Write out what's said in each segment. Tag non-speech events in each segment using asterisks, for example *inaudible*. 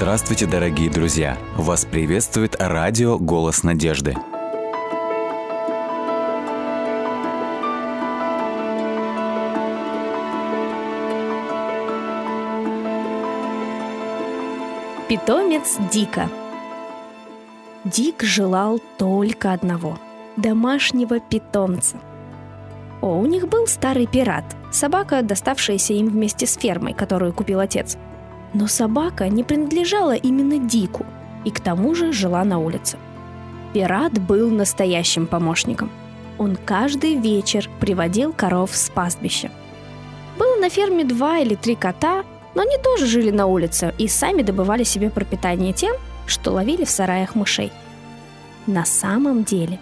Здравствуйте, дорогие друзья! Вас приветствует радио «Голос надежды». Питомец Дика Дик желал только одного – домашнего питомца. О, у них был старый пират, собака, доставшаяся им вместе с фермой, которую купил отец – но собака не принадлежала именно Дику и к тому же жила на улице. Пират был настоящим помощником. Он каждый вечер приводил коров с пастбища. Было на ферме два или три кота, но они тоже жили на улице и сами добывали себе пропитание тем, что ловили в сараях мышей. На самом деле,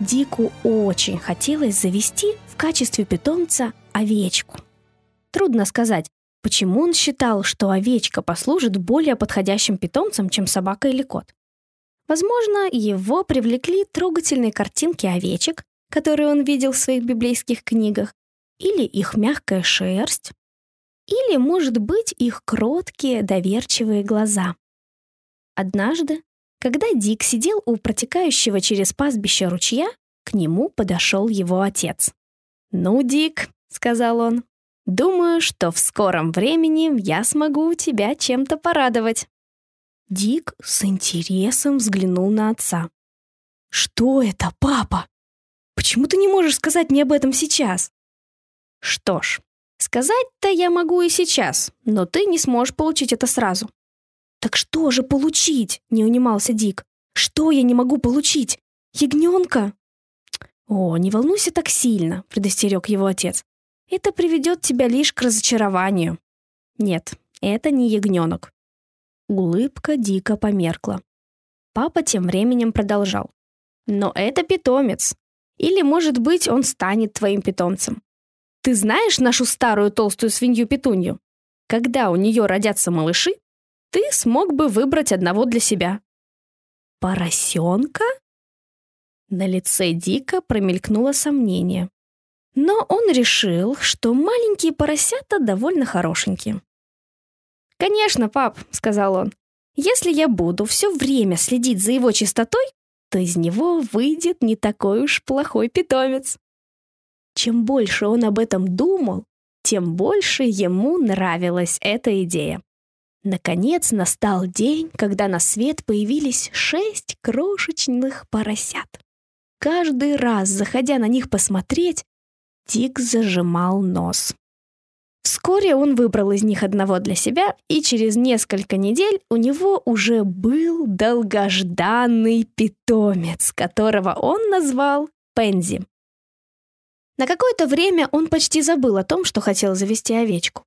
Дику очень хотелось завести в качестве питомца овечку. Трудно сказать, Почему он считал, что овечка послужит более подходящим питомцем, чем собака или кот? Возможно, его привлекли трогательные картинки овечек, которые он видел в своих библейских книгах, или их мягкая шерсть, или, может быть, их кроткие, доверчивые глаза. Однажды, когда Дик сидел у протекающего через пастбище ручья, к нему подошел его отец. «Ну, Дик», — сказал он, Думаю, что в скором времени я смогу тебя чем-то порадовать». Дик с интересом взглянул на отца. «Что это, папа? Почему ты не можешь сказать мне об этом сейчас?» «Что ж, сказать-то я могу и сейчас, но ты не сможешь получить это сразу». «Так что же получить?» — не унимался Дик. «Что я не могу получить? Ягненка?» «О, не волнуйся так сильно», — предостерег его отец. Это приведет тебя лишь к разочарованию. Нет, это не ягненок. Улыбка дико померкла. Папа тем временем продолжал. Но это питомец. Или, может быть, он станет твоим питомцем. Ты знаешь нашу старую толстую свинью-петунью? Когда у нее родятся малыши, ты смог бы выбрать одного для себя. Поросенка? На лице Дика промелькнуло сомнение. Но он решил, что маленькие поросята довольно хорошенькие. «Конечно, пап», — сказал он, — «если я буду все время следить за его чистотой, то из него выйдет не такой уж плохой питомец». Чем больше он об этом думал, тем больше ему нравилась эта идея. Наконец настал день, когда на свет появились шесть крошечных поросят. Каждый раз, заходя на них посмотреть, Дик зажимал нос. Вскоре он выбрал из них одного для себя, и через несколько недель у него уже был долгожданный питомец, которого он назвал Пензи. На какое-то время он почти забыл о том, что хотел завести овечку.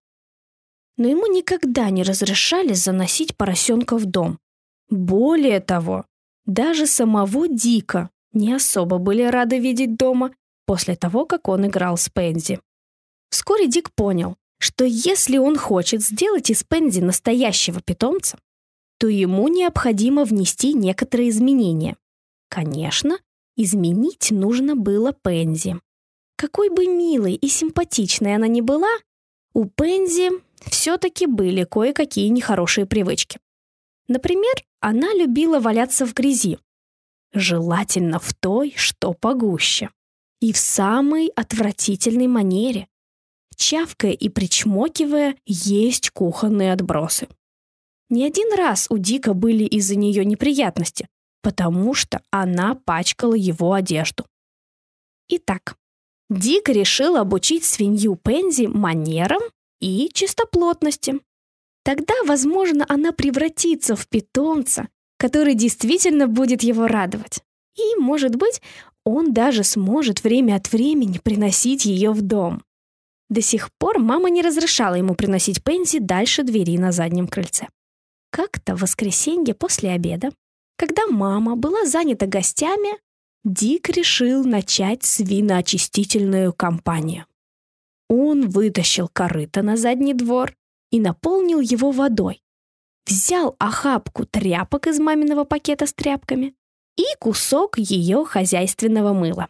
Но ему никогда не разрешали заносить поросенка в дом. Более того, даже самого Дика не особо были рады видеть дома, после того, как он играл с Пензи. Вскоре Дик понял, что если он хочет сделать из Пензи настоящего питомца, то ему необходимо внести некоторые изменения. Конечно, изменить нужно было Пензи. Какой бы милой и симпатичной она ни была, у Пензи все-таки были кое-какие нехорошие привычки. Например, она любила валяться в грязи, желательно в той, что погуще и в самой отвратительной манере. Чавкая и причмокивая, есть кухонные отбросы. Не один раз у Дика были из-за нее неприятности, потому что она пачкала его одежду. Итак, Дик решил обучить свинью Пензи манерам и чистоплотности. Тогда, возможно, она превратится в питомца, который действительно будет его радовать. И, может быть, он даже сможет время от времени приносить ее в дом. До сих пор мама не разрешала ему приносить Пенси дальше двери на заднем крыльце. Как-то в воскресенье после обеда, когда мама была занята гостями, Дик решил начать свиноочистительную кампанию. Он вытащил корыто на задний двор и наполнил его водой. Взял охапку тряпок из маминого пакета с тряпками, и кусок ее хозяйственного мыла.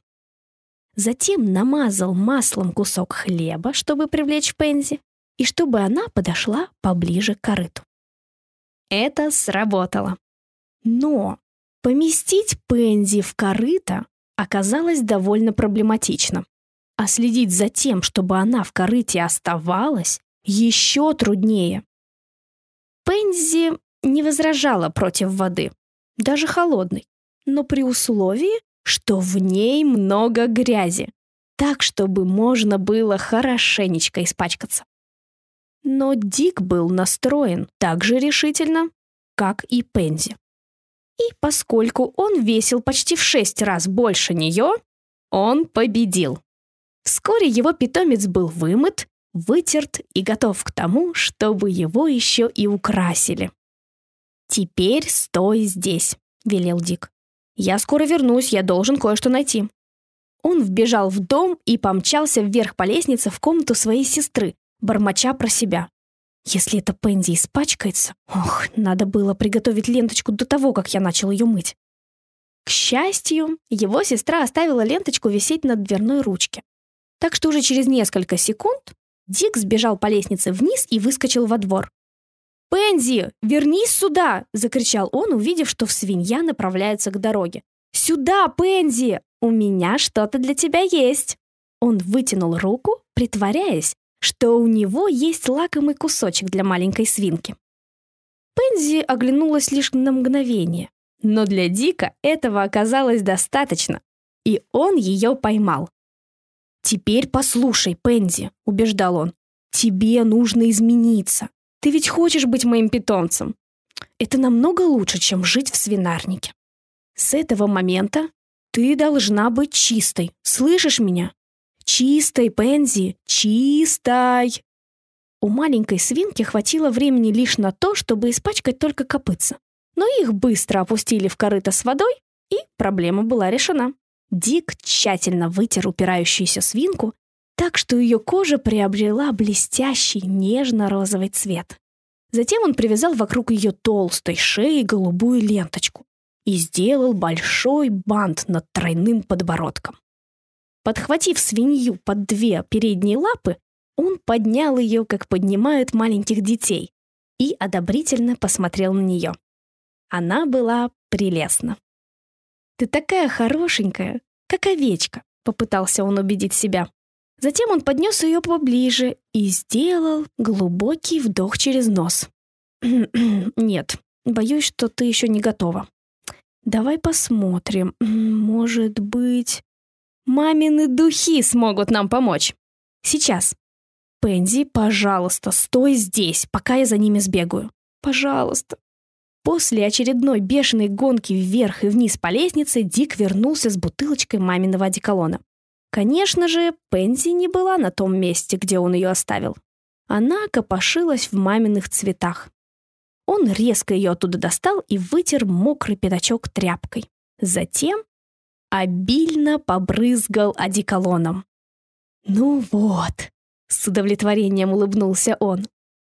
Затем намазал маслом кусок хлеба, чтобы привлечь Пензи, и чтобы она подошла поближе к корыту. это сработало. Но поместить Пензи в корыто оказалось довольно проблематично. А следить за тем, чтобы она в корыте оставалась, еще труднее. Пензи не возражала против воды, даже холодной, но при условии, что в ней много грязи, так, чтобы можно было хорошенечко испачкаться. Но Дик был настроен так же решительно, как и Пензи. И поскольку он весил почти в шесть раз больше нее, он победил. Вскоре его питомец был вымыт, вытерт и готов к тому, чтобы его еще и украсили. «Теперь стой здесь», — велел Дик. «Я скоро вернусь, я должен кое-что найти». Он вбежал в дом и помчался вверх по лестнице в комнату своей сестры, бормоча про себя. Если эта Пенди испачкается, ох, надо было приготовить ленточку до того, как я начал ее мыть. К счастью, его сестра оставила ленточку висеть на дверной ручке. Так что уже через несколько секунд Дик сбежал по лестнице вниз и выскочил во двор. «Пензи, вернись сюда!» — закричал он, увидев, что свинья направляется к дороге. «Сюда, Пензи! У меня что-то для тебя есть!» Он вытянул руку, притворяясь, что у него есть лакомый кусочек для маленькой свинки. Пензи оглянулась лишь на мгновение, но для Дика этого оказалось достаточно, и он ее поймал. «Теперь послушай, Пензи», — убеждал он, — «тебе нужно измениться. Ты ведь хочешь быть моим питомцем. Это намного лучше, чем жить в свинарнике. С этого момента ты должна быть чистой, слышишь меня? Чистой, Пензи, чистой!» У маленькой свинки хватило времени лишь на то, чтобы испачкать только копытца. Но их быстро опустили в корыто с водой, и проблема была решена. Дик тщательно вытер упирающуюся свинку, так что ее кожа приобрела блестящий нежно-розовый цвет. Затем он привязал вокруг ее толстой шеи голубую ленточку и сделал большой бант над тройным подбородком. Подхватив свинью под две передние лапы, он поднял ее, как поднимают маленьких детей, и одобрительно посмотрел на нее. Она была прелестна. «Ты такая хорошенькая, как овечка», — попытался он убедить себя. Затем он поднес ее поближе и сделал глубокий вдох через нос. *clears throat* «Нет, боюсь, что ты еще не готова. Давай посмотрим. Может быть...» Мамины духи смогут нам помочь. Сейчас. Пензи, пожалуйста, стой здесь, пока я за ними сбегаю. Пожалуйста. После очередной бешеной гонки вверх и вниз по лестнице Дик вернулся с бутылочкой маминого одеколона. Конечно же, Пензи не была на том месте, где он ее оставил. Она копошилась в маминых цветах. Он резко ее оттуда достал и вытер мокрый пятачок тряпкой. Затем обильно побрызгал одеколоном. «Ну вот», — с удовлетворением улыбнулся он,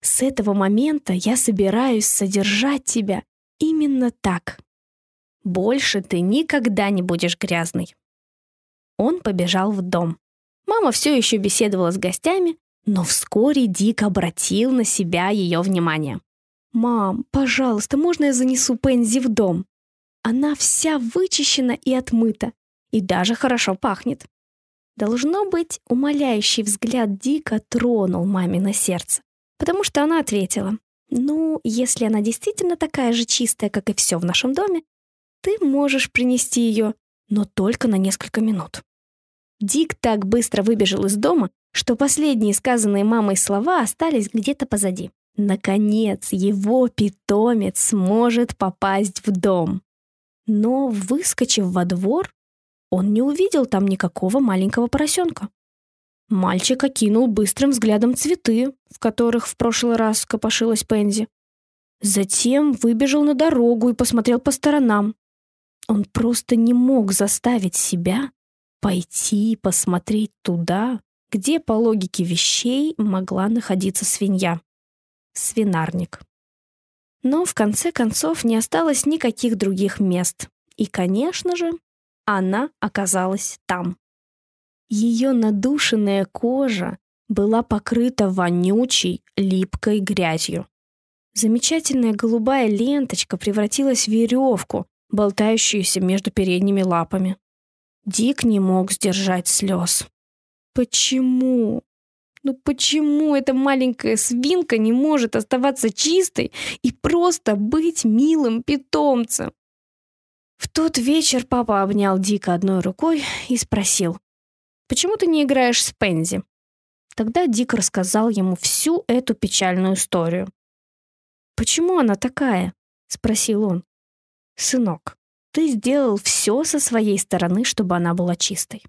«с этого момента я собираюсь содержать тебя именно так. Больше ты никогда не будешь грязный». Он побежал в дом. Мама все еще беседовала с гостями, но вскоре Дик обратил на себя ее внимание. «Мам, пожалуйста, можно я занесу Пензи в дом?» Она вся вычищена и отмыта, и даже хорошо пахнет. Должно быть, умоляющий взгляд Дика тронул мамино сердце, потому что она ответила, «Ну, если она действительно такая же чистая, как и все в нашем доме, ты можешь принести ее, но только на несколько минут». Дик так быстро выбежал из дома, что последние сказанные мамой слова остались где-то позади. Наконец, его питомец сможет попасть в дом. Но, выскочив во двор, он не увидел там никакого маленького поросенка. Мальчик окинул быстрым взглядом цветы, в которых в прошлый раз копошилась Пензи. Затем выбежал на дорогу и посмотрел по сторонам. Он просто не мог заставить себя пойти и посмотреть туда, где, по логике вещей, могла находиться свинья. Свинарник. Но в конце концов не осталось никаких других мест. И, конечно же, она оказалась там. Ее надушенная кожа была покрыта вонючей, липкой грязью. Замечательная голубая ленточка превратилась в веревку, болтающуюся между передними лапами. Дик не мог сдержать слез. Почему? Ну почему эта маленькая свинка не может оставаться чистой и просто быть милым питомцем? В тот вечер папа обнял Дика одной рукой и спросил, «Почему ты не играешь с Пензи?» Тогда Дик рассказал ему всю эту печальную историю. «Почему она такая?» — спросил он. «Сынок, ты сделал все со своей стороны, чтобы она была чистой.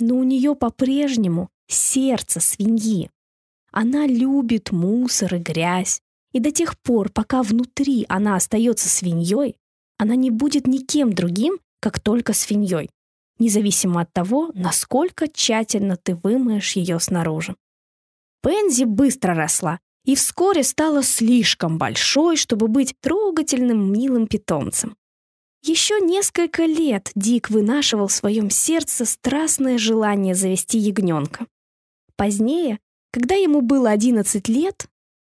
Но у нее по-прежнему сердце свиньи. Она любит мусор и грязь, и до тех пор, пока внутри она остается свиньей, она не будет никем другим, как только свиньей, независимо от того, насколько тщательно ты вымоешь ее снаружи. Пензи быстро росла и вскоре стала слишком большой, чтобы быть трогательным, милым питомцем. Еще несколько лет Дик вынашивал в своем сердце страстное желание завести ягненка. Позднее, когда ему было 11 лет,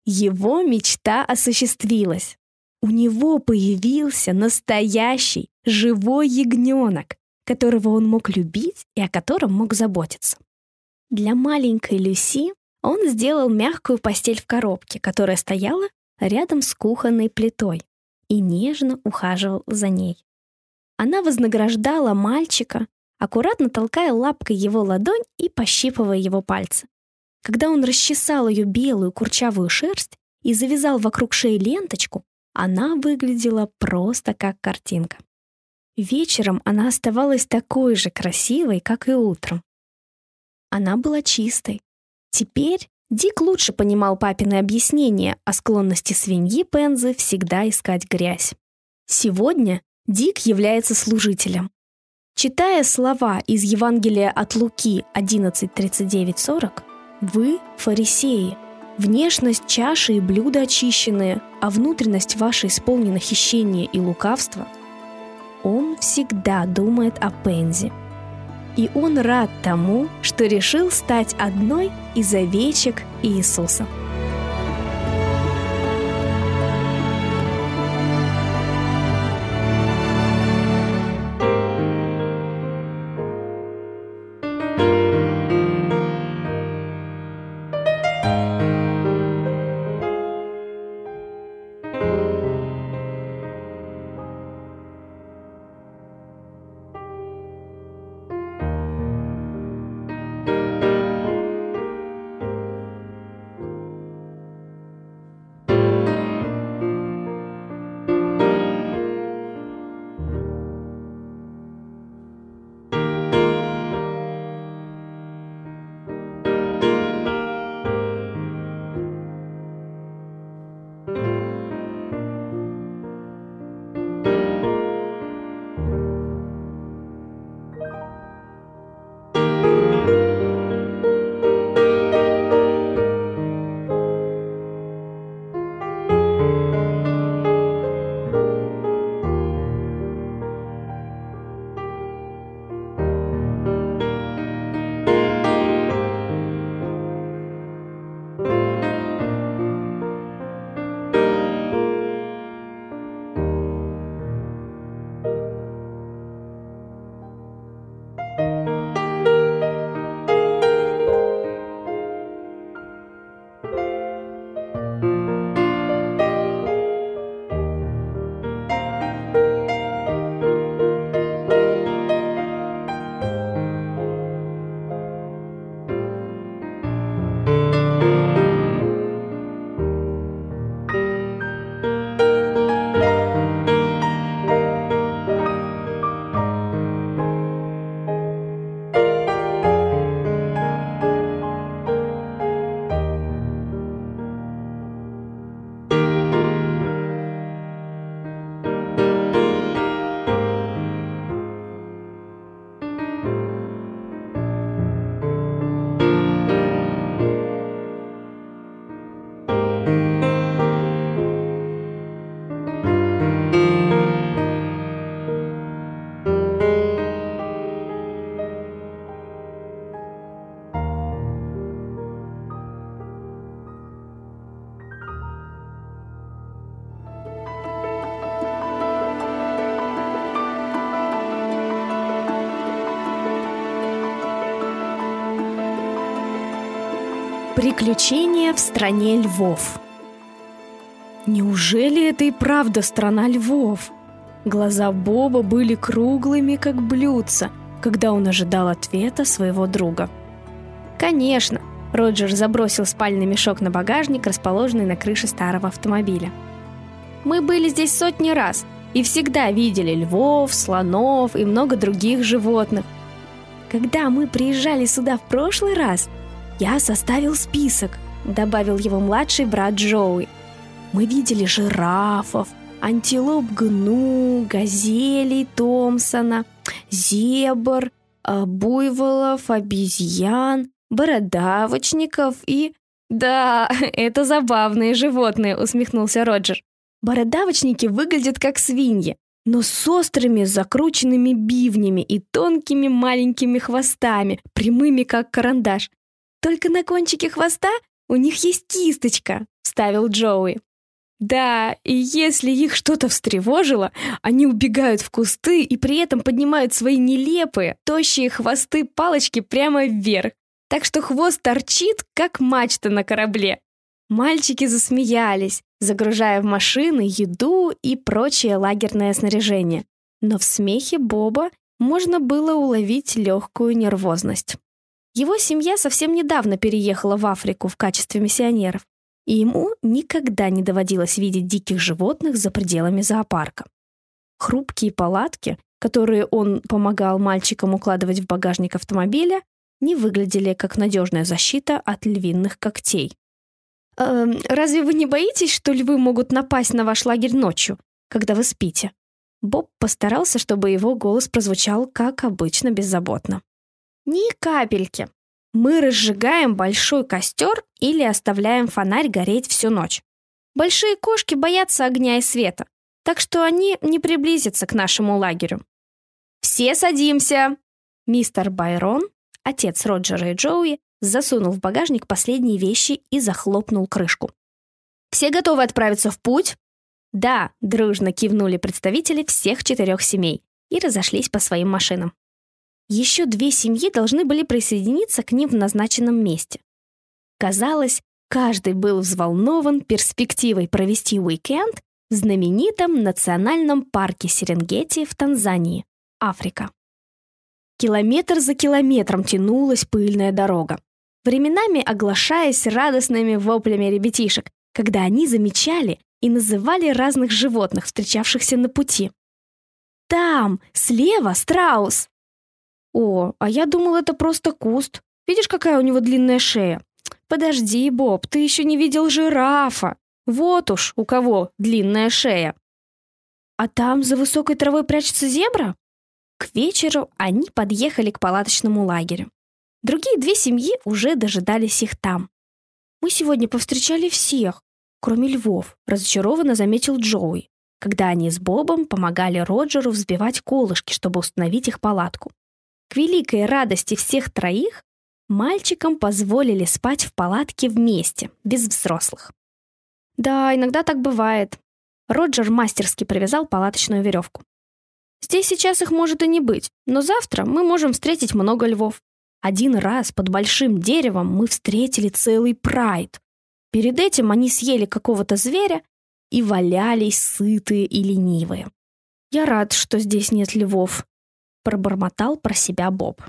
его мечта осуществилась. У него появился настоящий живой ягненок, которого он мог любить и о котором мог заботиться. Для маленькой Люси он сделал мягкую постель в коробке, которая стояла рядом с кухонной плитой, и нежно ухаживал за ней. Она вознаграждала мальчика, аккуратно толкая лапкой его ладонь и пощипывая его пальцы. Когда он расчесал ее белую курчавую шерсть и завязал вокруг шеи ленточку, она выглядела просто как картинка. Вечером она оставалась такой же красивой, как и утром. Она была чистой. Теперь Дик лучше понимал папины объяснения о склонности свиньи Пензы всегда искать грязь. Сегодня Дик является служителем. Читая слова из Евангелия от Луки 11.39.40, «Вы – фарисеи, Внешность чаши и блюда очищенные, а внутренность ваша исполнена хищения и лукавства. Он всегда думает о Пензи. И он рад тому, что решил стать одной из овечек Иисуса. Приключения в стране львов. Неужели это и правда страна львов? Глаза Боба были круглыми, как блюдца, когда он ожидал ответа своего друга. Конечно, Роджер забросил спальный мешок на багажник, расположенный на крыше старого автомобиля. Мы были здесь сотни раз и всегда видели львов, слонов и много других животных. Когда мы приезжали сюда в прошлый раз, я составил список, добавил его младший брат Джоуи. Мы видели жирафов, антилоп гну, газелей Томпсона, зебр, э, буйволов, обезьян, бородавочников и... «Да, *laughs* это забавные животные», — усмехнулся Роджер. Бородавочники выглядят как свиньи, но с острыми закрученными бивнями и тонкими маленькими хвостами, прямыми как карандаш. Только на кончике хвоста у них есть кисточка, вставил Джоуи. Да, и если их что-то встревожило, они убегают в кусты и при этом поднимают свои нелепые, тощие хвосты-палочки прямо вверх. Так что хвост торчит, как мачта на корабле. Мальчики засмеялись, загружая в машины еду и прочее лагерное снаряжение. Но в смехе Боба можно было уловить легкую нервозность. Его семья совсем недавно переехала в Африку в качестве миссионеров, и ему никогда не доводилось видеть диких животных за пределами зоопарка. Хрупкие палатки, которые он помогал мальчикам укладывать в багажник автомобиля, не выглядели как надежная защита от львиных когтей. «Э, «Разве вы не боитесь, что львы могут напасть на ваш лагерь ночью, когда вы спите?» Боб постарался, чтобы его голос прозвучал, как обычно, беззаботно. «Ни капельки. Мы разжигаем большой костер или оставляем фонарь гореть всю ночь. Большие кошки боятся огня и света, так что они не приблизятся к нашему лагерю. Все садимся!» Мистер Байрон, отец Роджера и Джоуи, засунул в багажник последние вещи и захлопнул крышку. «Все готовы отправиться в путь?» «Да», — дружно кивнули представители всех четырех семей и разошлись по своим машинам. Еще две семьи должны были присоединиться к ним в назначенном месте. Казалось, каждый был взволнован перспективой провести уикенд в знаменитом национальном парке Серенгети в Танзании, Африка. Километр за километром тянулась пыльная дорога, временами оглашаясь радостными воплями ребятишек, когда они замечали и называли разных животных, встречавшихся на пути. «Там, слева, страус!» «О, а я думал, это просто куст. Видишь, какая у него длинная шея?» «Подожди, Боб, ты еще не видел жирафа. Вот уж у кого длинная шея». «А там за высокой травой прячется зебра?» К вечеру они подъехали к палаточному лагерю. Другие две семьи уже дожидались их там. «Мы сегодня повстречали всех, кроме львов», — разочарованно заметил Джоуи, когда они с Бобом помогали Роджеру взбивать колышки, чтобы установить их палатку. К великой радости всех троих мальчикам позволили спать в палатке вместе, без взрослых. Да, иногда так бывает. Роджер мастерски привязал палаточную веревку. Здесь сейчас их может и не быть, но завтра мы можем встретить много львов. Один раз под большим деревом мы встретили целый прайд. Перед этим они съели какого-то зверя и валялись сытые и ленивые. Я рад, что здесь нет львов, пробормотал про себя Боб.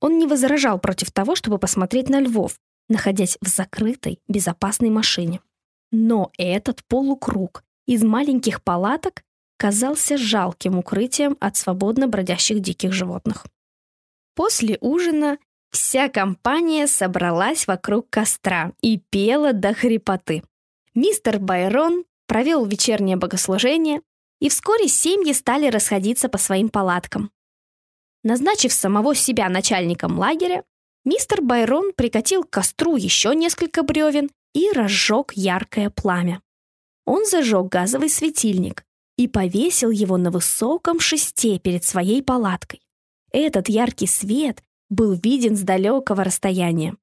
Он не возражал против того, чтобы посмотреть на львов, находясь в закрытой, безопасной машине. Но этот полукруг из маленьких палаток казался жалким укрытием от свободно бродящих диких животных. После ужина вся компания собралась вокруг костра и пела до хрипоты. Мистер Байрон провел вечернее богослужение, и вскоре семьи стали расходиться по своим палаткам. Назначив самого себя начальником лагеря, мистер Байрон прикатил к костру еще несколько бревен и разжег яркое пламя. Он зажег газовый светильник, и повесил его на высоком шесте перед своей палаткой. Этот яркий свет был виден с далекого расстояния.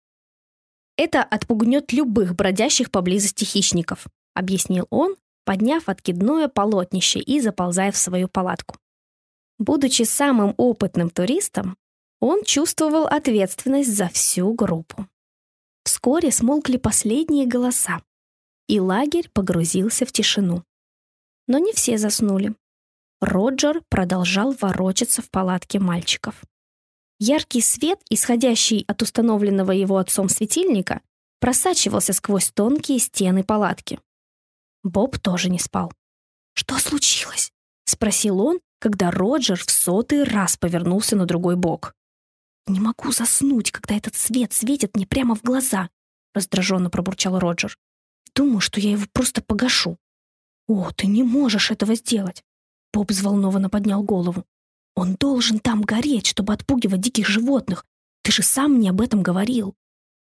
«Это отпугнет любых бродящих поблизости хищников», объяснил он, подняв откидное полотнище и заползая в свою палатку. Будучи самым опытным туристом, он чувствовал ответственность за всю группу. Вскоре смолкли последние голоса, и лагерь погрузился в тишину. Но не все заснули. Роджер продолжал ворочаться в палатке мальчиков. Яркий свет, исходящий от установленного его отцом светильника, просачивался сквозь тонкие стены палатки. Боб тоже не спал. «Что случилось?» — спросил он, когда Роджер в сотый раз повернулся на другой бок. «Не могу заснуть, когда этот свет светит мне прямо в глаза», — раздраженно пробурчал Роджер. «Думаю, что я его просто погашу». «О, ты не можешь этого сделать!» Боб взволнованно поднял голову. «Он должен там гореть, чтобы отпугивать диких животных. Ты же сам мне об этом говорил».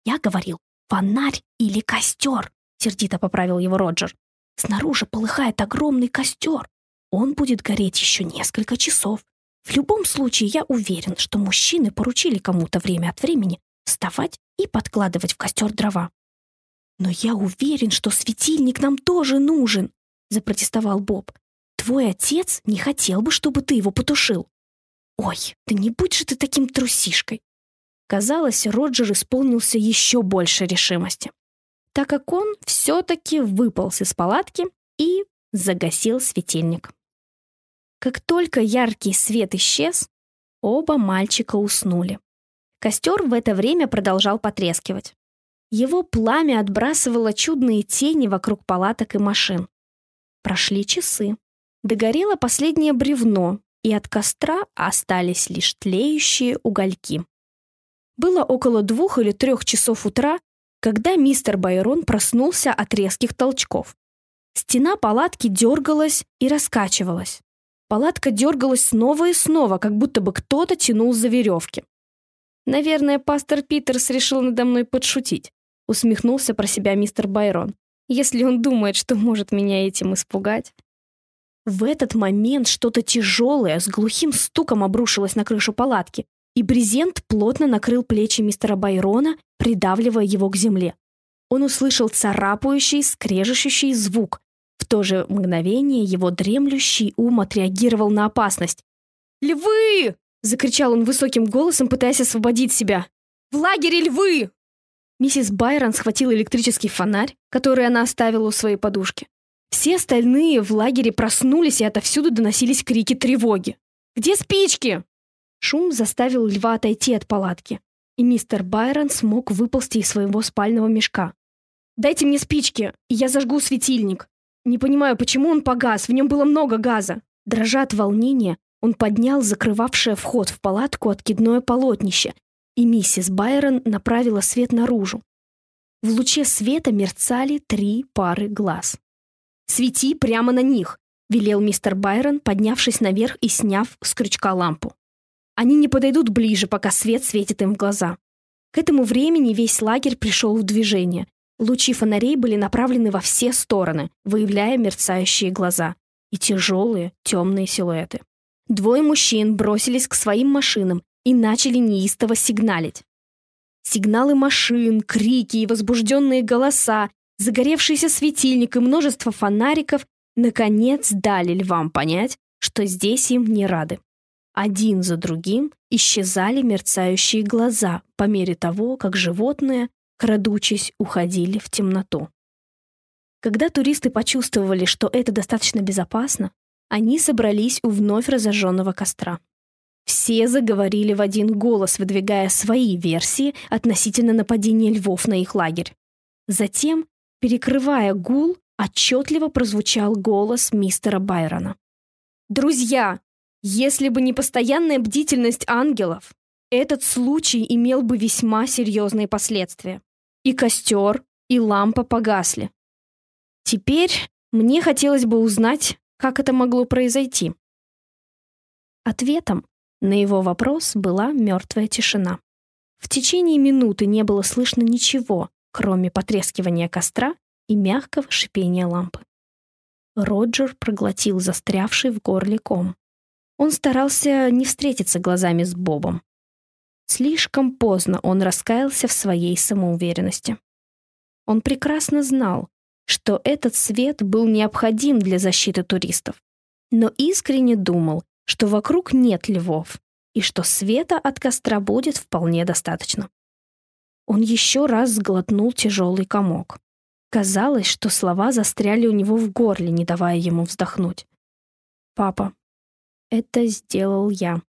«Я говорил, фонарь или костер», — сердито поправил его Роджер. «Снаружи полыхает огромный костер. Он будет гореть еще несколько часов. В любом случае, я уверен, что мужчины поручили кому-то время от времени вставать и подкладывать в костер дрова. «Но я уверен, что светильник нам тоже нужен», — запротестовал Боб. «Твой отец не хотел бы, чтобы ты его потушил». «Ой, да не будь же ты таким трусишкой!» Казалось, Роджер исполнился еще больше решимости, так как он все-таки выполз из палатки и загасил светильник. Как только яркий свет исчез, оба мальчика уснули. Костер в это время продолжал потрескивать. Его пламя отбрасывало чудные тени вокруг палаток и машин. Прошли часы. Догорело последнее бревно, и от костра остались лишь тлеющие угольки. Было около двух или трех часов утра, когда мистер Байрон проснулся от резких толчков. Стена палатки дергалась и раскачивалась. Палатка дергалась снова и снова, как будто бы кто-то тянул за веревки. «Наверное, пастор Питерс решил надо мной подшутить», усмехнулся про себя мистер Байрон. «Если он думает, что может меня этим испугать». В этот момент что-то тяжелое с глухим стуком обрушилось на крышу палатки, и брезент плотно накрыл плечи мистера Байрона, придавливая его к земле. Он услышал царапающий, скрежещущий звук, то же мгновение его дремлющий ум отреагировал на опасность. «Львы!» — закричал он высоким голосом, пытаясь освободить себя. «В лагере львы!» Миссис Байрон схватила электрический фонарь, который она оставила у своей подушки. Все остальные в лагере проснулись, и отовсюду доносились крики тревоги. «Где спички?» Шум заставил льва отойти от палатки, и мистер Байрон смог выползти из своего спального мешка. «Дайте мне спички, и я зажгу светильник», не понимаю, почему он погас, в нем было много газа. Дрожа от волнения, он поднял закрывавшее вход в палатку откидное полотнище, и миссис Байрон направила свет наружу. В луче света мерцали три пары глаз. «Свети прямо на них!» — велел мистер Байрон, поднявшись наверх и сняв с крючка лампу. «Они не подойдут ближе, пока свет светит им в глаза». К этому времени весь лагерь пришел в движение, Лучи фонарей были направлены во все стороны, выявляя мерцающие глаза и тяжелые темные силуэты. Двое мужчин бросились к своим машинам и начали неистово сигналить. Сигналы машин, крики и возбужденные голоса, загоревшийся светильник и множество фонариков наконец дали львам понять, что здесь им не рады. Один за другим исчезали мерцающие глаза по мере того, как животные крадучись, уходили в темноту. Когда туристы почувствовали, что это достаточно безопасно, они собрались у вновь разожженного костра. Все заговорили в один голос, выдвигая свои версии относительно нападения львов на их лагерь. Затем, перекрывая гул, отчетливо прозвучал голос мистера Байрона. «Друзья, если бы не постоянная бдительность ангелов, этот случай имел бы весьма серьезные последствия. И костер, и лампа погасли. Теперь мне хотелось бы узнать, как это могло произойти. Ответом на его вопрос была мертвая тишина. В течение минуты не было слышно ничего, кроме потрескивания костра и мягкого шипения лампы. Роджер проглотил застрявший в горле ком. Он старался не встретиться глазами с Бобом. Слишком поздно он раскаялся в своей самоуверенности. Он прекрасно знал, что этот свет был необходим для защиты туристов, но искренне думал, что вокруг нет львов и что света от костра будет вполне достаточно. Он еще раз сглотнул тяжелый комок. Казалось, что слова застряли у него в горле, не давая ему вздохнуть. «Папа, это сделал я».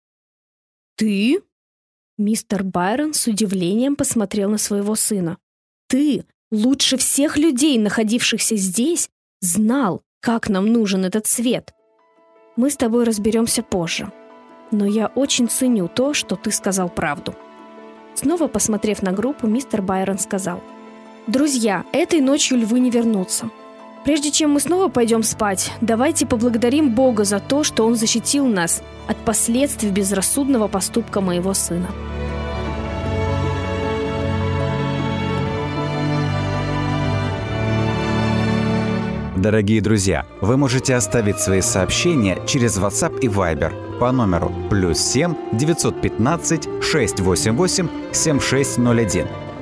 «Ты?» Мистер Байрон с удивлением посмотрел на своего сына. «Ты, лучше всех людей, находившихся здесь, знал, как нам нужен этот свет. Мы с тобой разберемся позже. Но я очень ценю то, что ты сказал правду». Снова посмотрев на группу, мистер Байрон сказал – Друзья, этой ночью львы не вернутся. Прежде чем мы снова пойдем спать, давайте поблагодарим Бога за то, что Он защитил нас от последствий безрассудного поступка моего сына. Дорогие друзья, вы можете оставить свои сообщения через WhatsApp и Viber по номеру плюс 7 915 688 7601